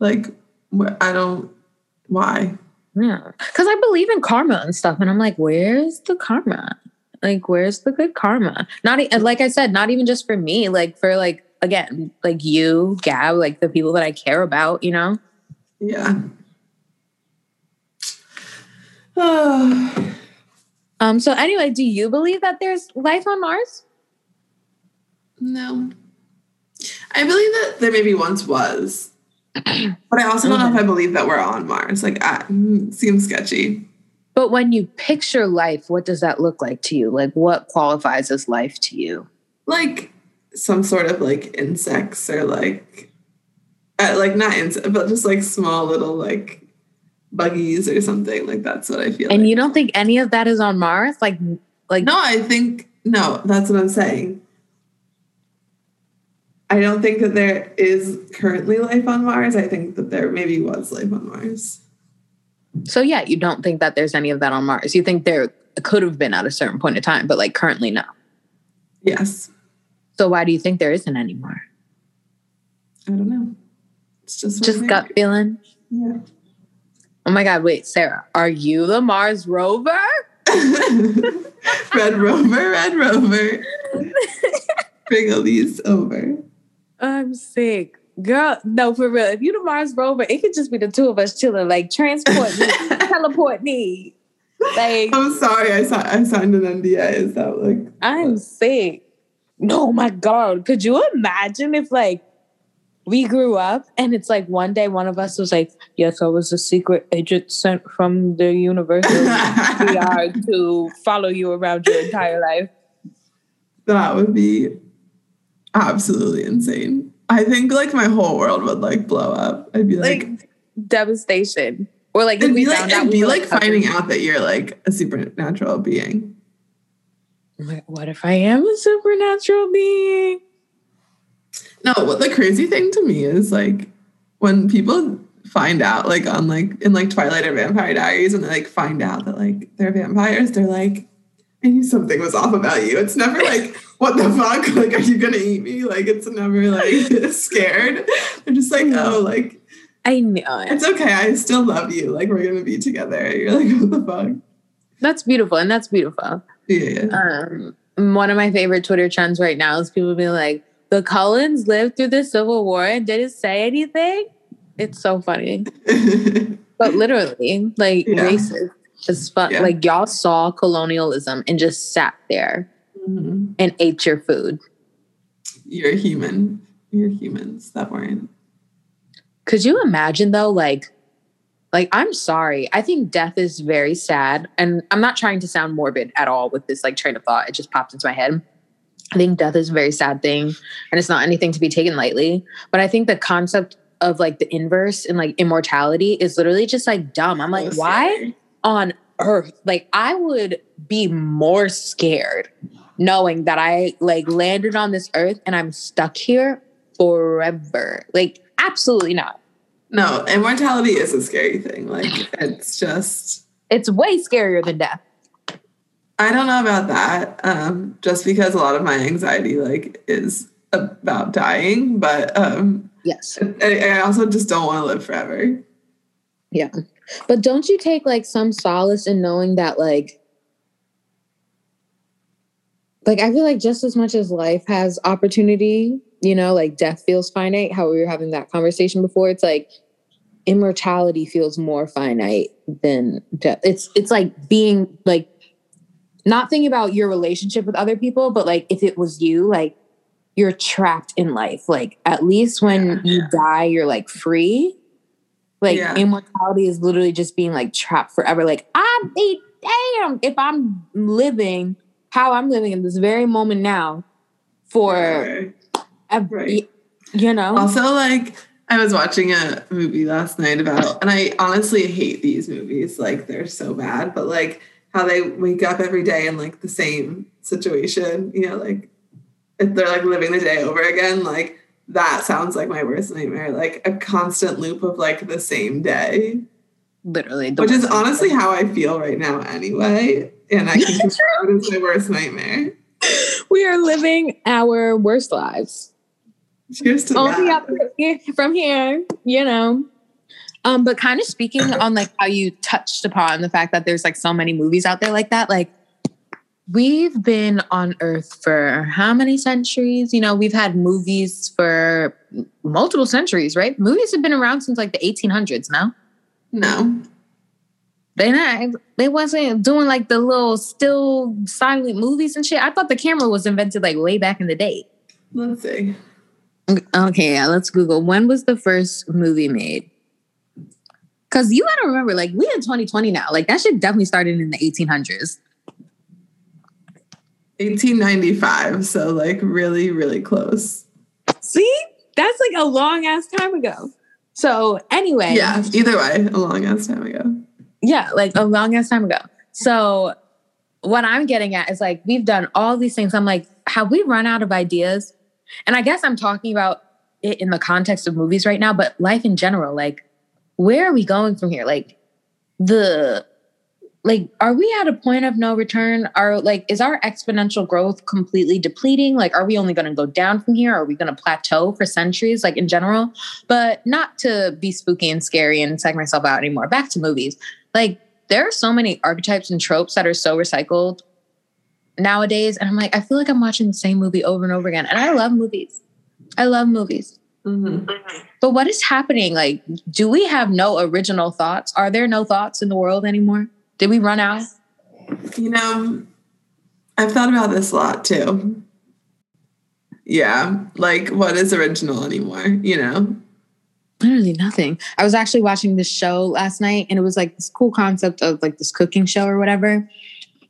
Like, I don't, why? Yeah. Cause I believe in karma and stuff. And I'm like, where's the karma? Like, where's the good karma? Not like I said, not even just for me, like for like again, like you, Gab, like the people that I care about, you know? Yeah. Oh, Um, so anyway, do you believe that there's life on Mars? no. I believe that there maybe once was, but I also don't know if I believe that we're on Mars. Like, I, mm, seems sketchy. But when you picture life, what does that look like to you? Like what qualifies as life to you? Like some sort of like insects or like, uh, like not insects, but just like small little like buggies or something. Like that's what I feel. And like. you don't think any of that is on Mars? Like like No, I think no, that's what I'm saying. I don't think that there is currently life on Mars. I think that there maybe was life on Mars. so yeah, you don't think that there's any of that on Mars. You think there could have been at a certain point in time, but like currently no. Yes. So why do you think there isn't anymore? I don't know. It's just Just gut feeling. Yeah. Oh my God, wait, Sarah, are you the Mars rover? red rover, red rover. Bring these over. I'm sick. Girl, no, for real. If you the Mars rover, it could just be the two of us chilling, like transport me, teleport me. Like, I'm sorry, I, si- I signed an NDA. Is that like I'm sick. No, my God. Could you imagine if like we grew up and it's like one day one of us was like, Yes, I was a secret agent sent from the University of PR to follow you around your entire life. that would be absolutely insane. I think like my whole world would like blow up. I'd be like, Like devastation. Or like it'd we be like out it'd we be were like finding out that you're like a supernatural being. What if I am a supernatural being? No, what the crazy thing to me is like when people find out like on like in like Twilight or Vampire Diaries and they like find out that like they're vampires, they're like, I knew something was off about you. It's never like, what the fuck? Like, are you gonna eat me? Like it's never like scared. They're just like, oh, like I know it. it's okay. I still love you. Like we're gonna be together. You're like, what the fuck? That's beautiful, and that's beautiful. Yeah. Um, one of my favorite Twitter trends right now is people being like, "The Cullens lived through the Civil War and didn't say anything." It's so funny, but literally, like Yeah. racist as fuck. Yeah. Like y'all saw colonialism and just sat there Mhm. and ate your food. You're human. You're humans that weren't. Could you imagine though, like, like I'm sorry. I think death is very sad, and I'm not trying to sound morbid at all with this like train of thought. It just popped into my head. I think death is a very sad thing, and it's not anything to be taken lightly. But I think the concept of like the inverse and like immortality is literally just like dumb. I'm like, So why scary. On earth? Like, I would be more scared knowing that I like landed on this earth and I'm stuck here forever. Like, absolutely not. No, immortality is a scary thing. Like it's just It's way scarier than death. I don't know about that. Um, just because a lot of my anxiety like is about dying, but um Yes. I, I also just don't want to live forever. Yeah. But don't you take like some solace in knowing that like like I feel like just as much as life has opportunity, you know, like death feels finite, how we were having that conversation before, it's like immortality feels more finite than death. It's it's like being like not thinking about your relationship with other people, but like if it was you, like you're trapped in life. Like at least when Yeah. you die, you're like free. Like Yeah. immortality is literally just being like trapped forever. Like I'm be damn if I'm living how I'm living in this very moment now for a, Right. you know. Also, like I was watching a movie last night about, and I honestly hate these movies. Like they're so bad, but like how they wake up every day in like the same situation. You know, like if they're like living the day over again. Like that sounds like my worst nightmare. Like a constant loop of like the same day, Literally, which is honestly how I feel right now anyway. And I can confirm it is my worst nightmare. we are living our worst lives. Cheers to Only that. from here, you know. Um, but kind of speaking on like how you touched upon the fact that there's like so many movies out there like that, like we've been on Earth for how many centuries? You know, we've had movies for multiple centuries, right? Movies have been around since like the 1800s no No. They not they wasn't doing like the little still silent movies and shit. I thought the camera was invented like way back in the day. Let's see. Okay, yeah, let's Google. When was the first movie made? Because you got to remember, like, we in 2020 now. Like, that shit definitely started in the 1800s. 1895. So like really, really close. See, that's like a long ass time ago. So anyway, Yeah. Either way, a long ass time ago. Yeah, like a long ass time ago. So, what I'm getting at is like, we've done all these things. I'm like, have we run out of ideas? And I guess I'm talking about it in the context of movies right now, but life in general. Like, where are we going from here? Like, the like are we at a point of no return? Are like is our exponential growth completely depleting? Like are we only going to go down from here? Are we going to plateau for centuries like in general? But not to be spooky and scary and psych myself out anymore. Back to movies. Like there are so many archetypes and tropes that are so recycled nowadays and i'm like i feel like i'm watching the same movie over and over again and i love movies. I love movies. Mhm. but what is happening? Like do we have no original thoughts? Are there no thoughts in the world anymore did we run out You know, I've thought about this a lot too. Yeah. Like what is original anymore? You know? literally nothing i was actually watching this show last night and it was like this cool concept of like this cooking show or whatever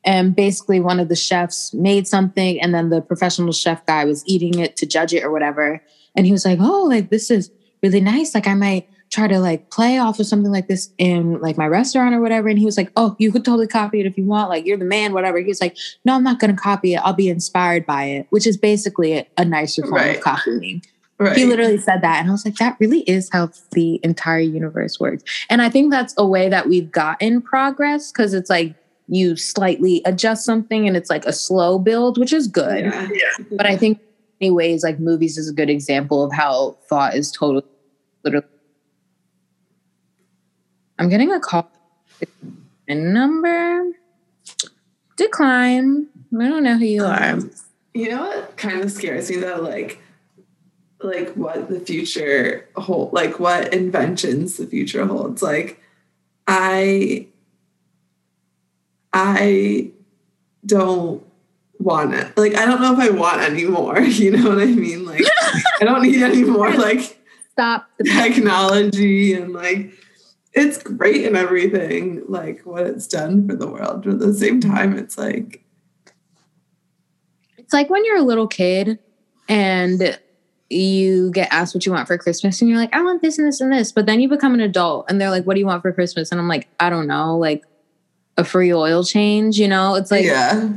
and basically one of the chefs made something and then the professional chef guy was eating it to judge it or whatever and he was like oh like this is really nice like i might try to like play off of something like this in like my restaurant or whatever and he was like oh you could totally copy it if you want like you're the man whatever He's like no i'm not going to copy it i'll be inspired by it which is basically a, a nicer form Right. of copying Right. he literally said that. And I was like, that really is how the entire universe works. And I think that's a way that we've gotten progress because it's like you slightly adjust something and it's like a slow build, which is good. Yeah. But I think in many ways, like movies is a good example of how thought is totally literally. I'm getting a call. A Number decline. I don't know who you um, are. You know what kind of scares me though? Like like what the future hold like what inventions the future holds. Like I I don't want it. Like I don't know if I want anymore. You know what I mean? Like I don't need any more like Stop. the- technology and like it's great and everything, like what it's done for the world. But at the same time, it's like It's like when you're a little kid and you get asked what you want for Christmas and you're like, I want this and this and this. But then you become an adult and they're like, What do you want for Christmas? And I'm like, I don't know, like a free oil change, you know? It's like yeah.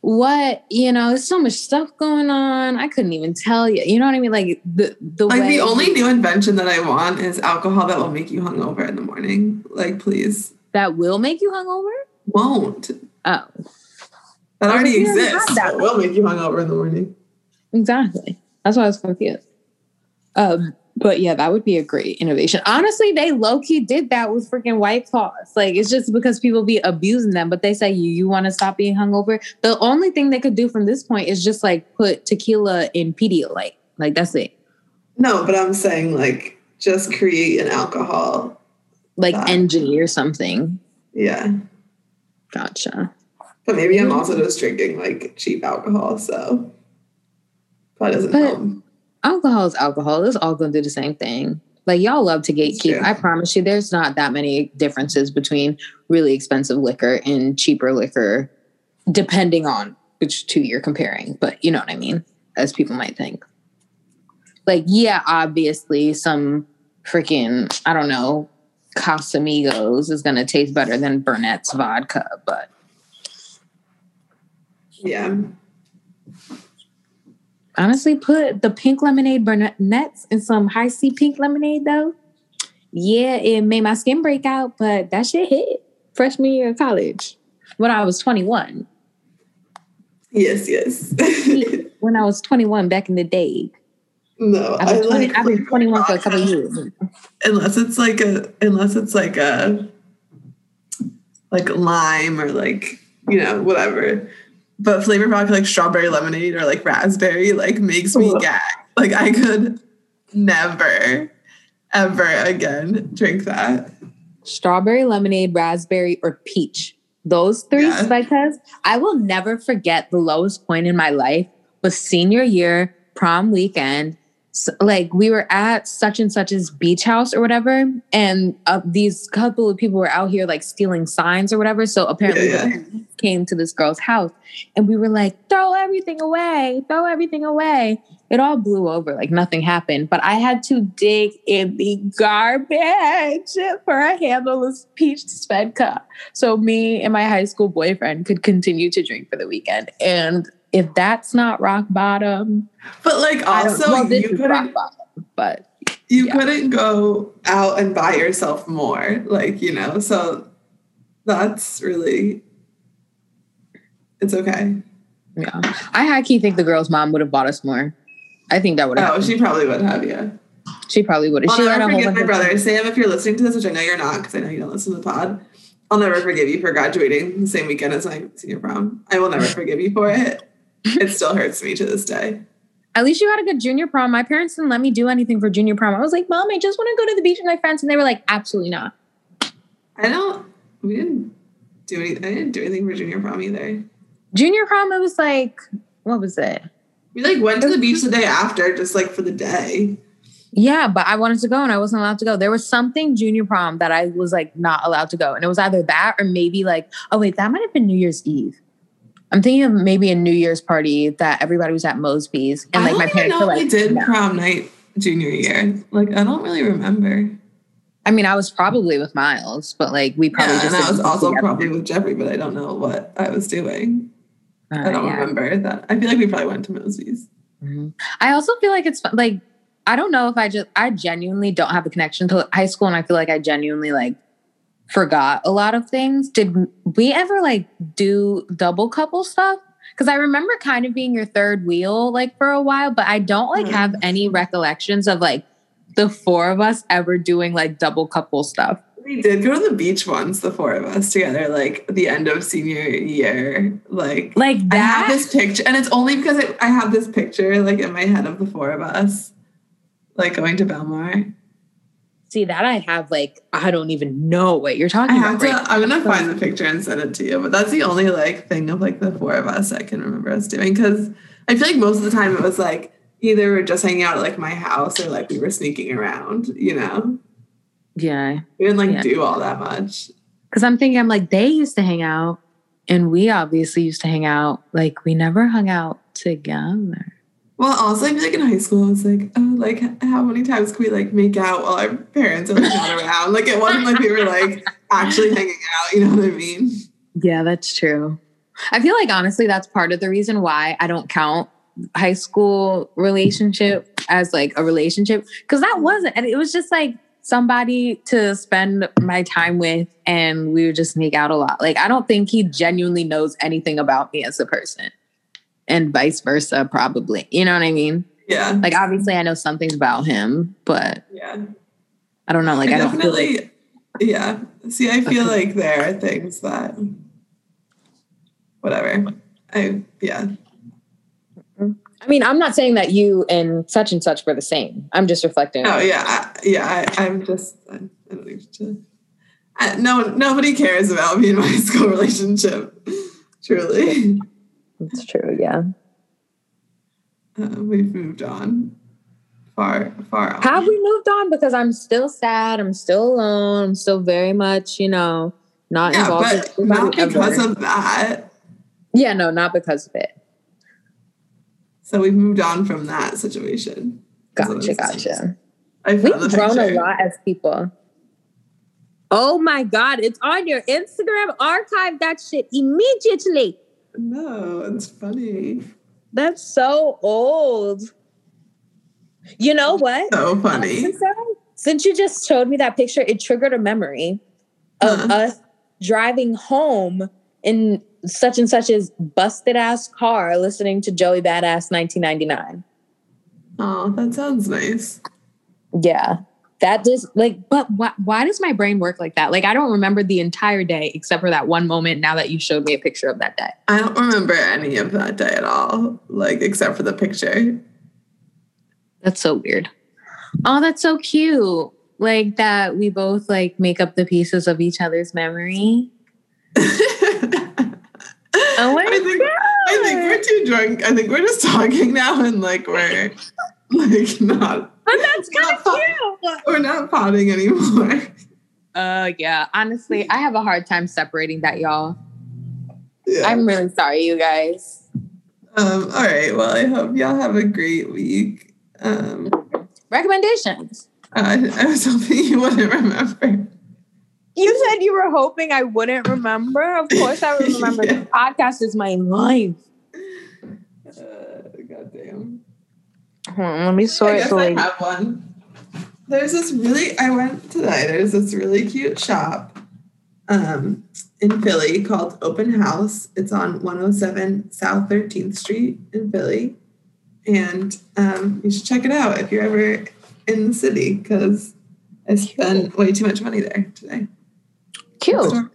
What, you know, there's so much stuff going on. I couldn't even tell you. You know what I mean? Like the the Like way the only new invention that I want is alcohol that will make you hungover in the morning. Like, please, that will make you hungover? won't. Oh, That already we already have exists. that. That will make you hungover in the morning. exactly. That's why I was confused. Um, But yeah, that would be a great innovation. Honestly, they low key did that with freaking White Claws. Like it's just because people be abusing them, but they say you you want to stop being hungover. The only thing they could do from this point is just like put tequila in Pedialyte. Like that's it. No, but I'm saying like just create an alcohol. Like That- engineer something. Yeah. Gotcha. But maybe I'm mm-hmm. also just drinking like cheap alcohol, so probably doesn't But- help. Alcohol is alcohol. It's all gonna do the same thing. Like y'all love to gatekeep. I promise you, there's not that many differences between really expensive liquor and cheaper liquor, depending on which two you're comparing. But you know what I mean, as people might think. Like, yeah, obviously, some freaking I don't know, Casamigos is gonna taste better than Burnett's vodka, but Yeah. Honestly, put the pink lemonade Burnett's in some Hi-C pink lemonade though. Yeah, it made my skin break out, but that shit hit freshman year of college when I was 21. Yes, yes. When I was 21 back in the day. no, I've I been, 20, like I've been 21 for a couple years. unless it's like a unless it's like a like lime or like you know whatever but flavor vodka like strawberry lemonade or like raspberry like makes me Ugh. gag like i could never ever again drink that Strawberry, lemonade, raspberry, or peach. Those three, Yeah. I will never forget the lowest point in my life was senior year prom weekend. S- like we were at such and such's beach house or whatever, and uh, these couple of people were out here like stealing signs or whatever. So apparently, Yeah, yeah. came to this girl's house, and we were like, "Throw everything away! Throw everything away!" It all blew over, like nothing happened. But I had to dig in the garbage for a handleless peach Svedka, so me and my high school boyfriend could continue to drink for the weekend. And if that's not rock bottom, but like also well, you couldn't bottom, but you yeah. couldn't go out and buy yourself more like you know so that's really it's okay yeah, I high key think the girl's mom would have bought us more. I think that would have. oh she probably would have yeah she probably would have. I'll She never had a whole forgive my brother. Sam, if you're listening to this, which I know you're not, because I know you don't listen to the pod, I'll never forgive you for graduating the same weekend as my senior prom. I will never forgive you for it. It still hurts me to this day. At least you had a good junior prom. My parents didn't let me do anything for junior prom. I was like, Mom, I just want to go to the beach with my friends. And they were like, Absolutely not. I don't. We didn't do anything. I didn't do anything for junior prom either. Junior prom, it was like, what was it? We like went to the beach the day after, just like for the day. Yeah, but I wanted to go and I wasn't allowed to go. There was something junior prom that I was like not allowed to go. And it was either that or maybe like, oh, wait, that might have been New Year's Eve. I'm thinking of maybe a New Year's party that everybody was at Mosby's. And I like don't my parents know were if we did no. prom night junior year. Like I don't really remember. I mean, I was probably with Miles, but like we probably yeah, just and I was also together. probably with Jeffrey, but I don't know what I was doing. Uh, I don't yeah. remember that. I feel like we probably went to Mosby's. Mhm. I also feel like it's like I don't know if I just I genuinely don't have a connection to high school, and I feel like I genuinely like forgot a lot of things. Did we ever like do double couple stuff? Because I remember kind of being your third wheel like for a while, but I don't like have mm. any recollections of like the four of us ever doing like double couple stuff. We did go to the beach once, the four of us together, like the end of senior year. Like Like I have this picture, and it's only because I, I have this picture like in my head of the four of us, like going to Belmar. See that I have like I don't even know what you're talking I have about. to. right I'm gonna find the picture and send it to you. But that's the only like thing of like the four of us I can remember us doing because I feel like most of the time it was like either we are just hanging out at like my house or like we were sneaking around. You know, Yeah. we didn't like Yeah. do all that much. Cause I'm thinking, I'm like, they used to hang out and we obviously used to hang out. Like, we never hung out together. Well, also I feel like in high school it was like, oh, like how many times can we like make out while our parents are like not around? Like it wasn't like we were like actually hanging out. You know what I mean? Yeah, that's true. I feel like honestly, that's part of the reason why I don't count high school relationship as like a relationship. Cause that wasn't, and it was just like somebody to spend my time with and we would just make out a lot. Like, I don't think he genuinely knows anything about me as a person. And vice versa, probably. You know what I mean? Yeah. Like obviously I know something about him, but Yeah. I don't know. Like I, I don't feel definitely like yeah. See, I feel like there are things that whatever. I yeah. I mean, I'm not saying that you and such and such were the same. I'm just reflecting. Oh yeah, I, yeah. I, I'm just. I, I don't need to. I, no, nobody cares about me and my school relationship. Truly, It's true, yeah. uh, we've moved on. Far, far on. Have we moved on? Because I'm still sad. I'm still alone. I'm still very much, you know, not yeah, involved. but not because ever. of that. Yeah, no, not because of it. So we've moved on from that situation. Gotcha, gotcha. I found We've grown a lot as people. Oh my God, it's on your Instagram. Archive that shit immediately. No, it's funny. That's so old. You know what? So funny. Since, since you just showed me that picture, it triggered a memory of Uh-huh. us driving home in such and such such's busted ass car listening to Joey Badass 1999. Oh, that sounds nice. Yeah. That just like, but why, why does my brain work like that? Like, I don't remember the entire day except for that one moment now that you showed me a picture of that day. I don't remember any of that day at all, like except for the picture. That's so weird. Oh, that's so cute. Like that we both like make up the pieces of each other's memory. Oh my I think I think we're too drunk. I think we're just talking now and like we're like not But that's kind of cute. we're not potting anymore. Uh yeah. Honestly, I have a hard time separating that, y'all. Yeah. I'm really sorry, you guys. um, all right. Well, I hope y'all have a great week. Um, Recommendations. I, I was hoping you wouldn't remember. You said you were hoping I wouldn't remember. Of course I remember. Yeah. The podcast is my life. Uh, goddamn. Hold on, let me sort I sort guess the I have one. There's this really I went today. There's this really cute shop um, in Philly called Open House. It's on 107 South 13th Street in Philly, and um, you should check it out if you're ever in the city because I spent way too much money there today. Cute.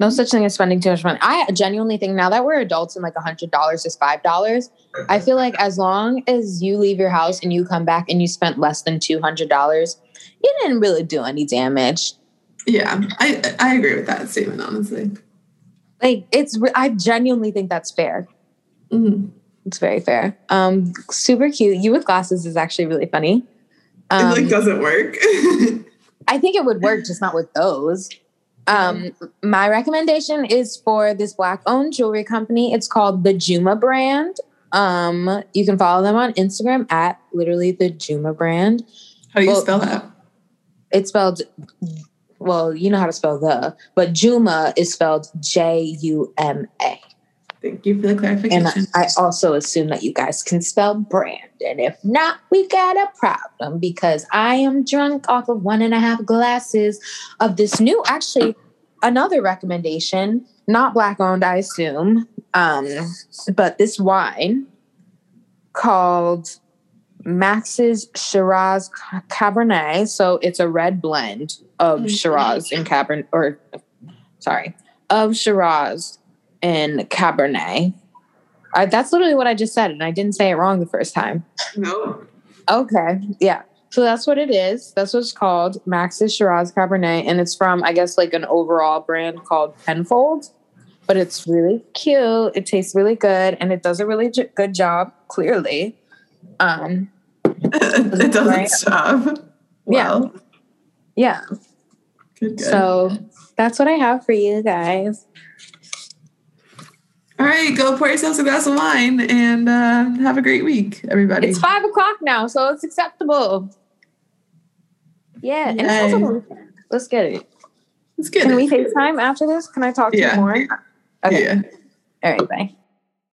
No such thing as spending too much money. I genuinely think now that we're adults and like a hundred dollars is five dollars, I feel like as long as you leave your house and you come back and you spent less than two hundred dollars, you didn't really do any damage. Yeah, I I agree with that statement honestly. Like it's, I genuinely think that's fair. Mhm. It's very fair. Um, super cute. You with glasses is actually really funny. it Um, like doesn't work. I think it would work, just not with those. Um, my recommendation is for this black owned jewelry company. It's called the Juma brand. Um, you can follow them on Instagram at literally the Juma brand. How do you Well- spell that? It's spelled well, you know how to spell the, but Juma is spelled J U M A. Thank you for the clarification. And I also assume that you guys can spell brand. And if not, we got a problem because I am drunk off of one and a half glasses of this new, actually, another recommendation, not black owned, I assume, um, but this wine called Max's Shiraz Cabernet. So it's a red blend of Mhm. Shiraz and Cabernet, or sorry, of Shiraz and Cabernet. I, that's literally what I just said, and I didn't say it wrong the first time. no. Okay, yeah. So that's what it is. That's what it's called, Max's Shiraz Cabernet, and it's from I guess like an overall brand called Penfold. But it's really cute. It tastes really good, and it does a really j- good job. Clearly, um, it does Right. its job. Yeah. Yeah. good, good. So that's what I have for you guys. All right, go pour yourselves a glass of wine and uh, have a great week, everybody. It's five o'clock now, so it's acceptable. Yeah, and it's also. Let's get it. It's good. Can we FaceTime after this? Can I talk to Yeah. you more? Okay. Yeah. All right. Bye.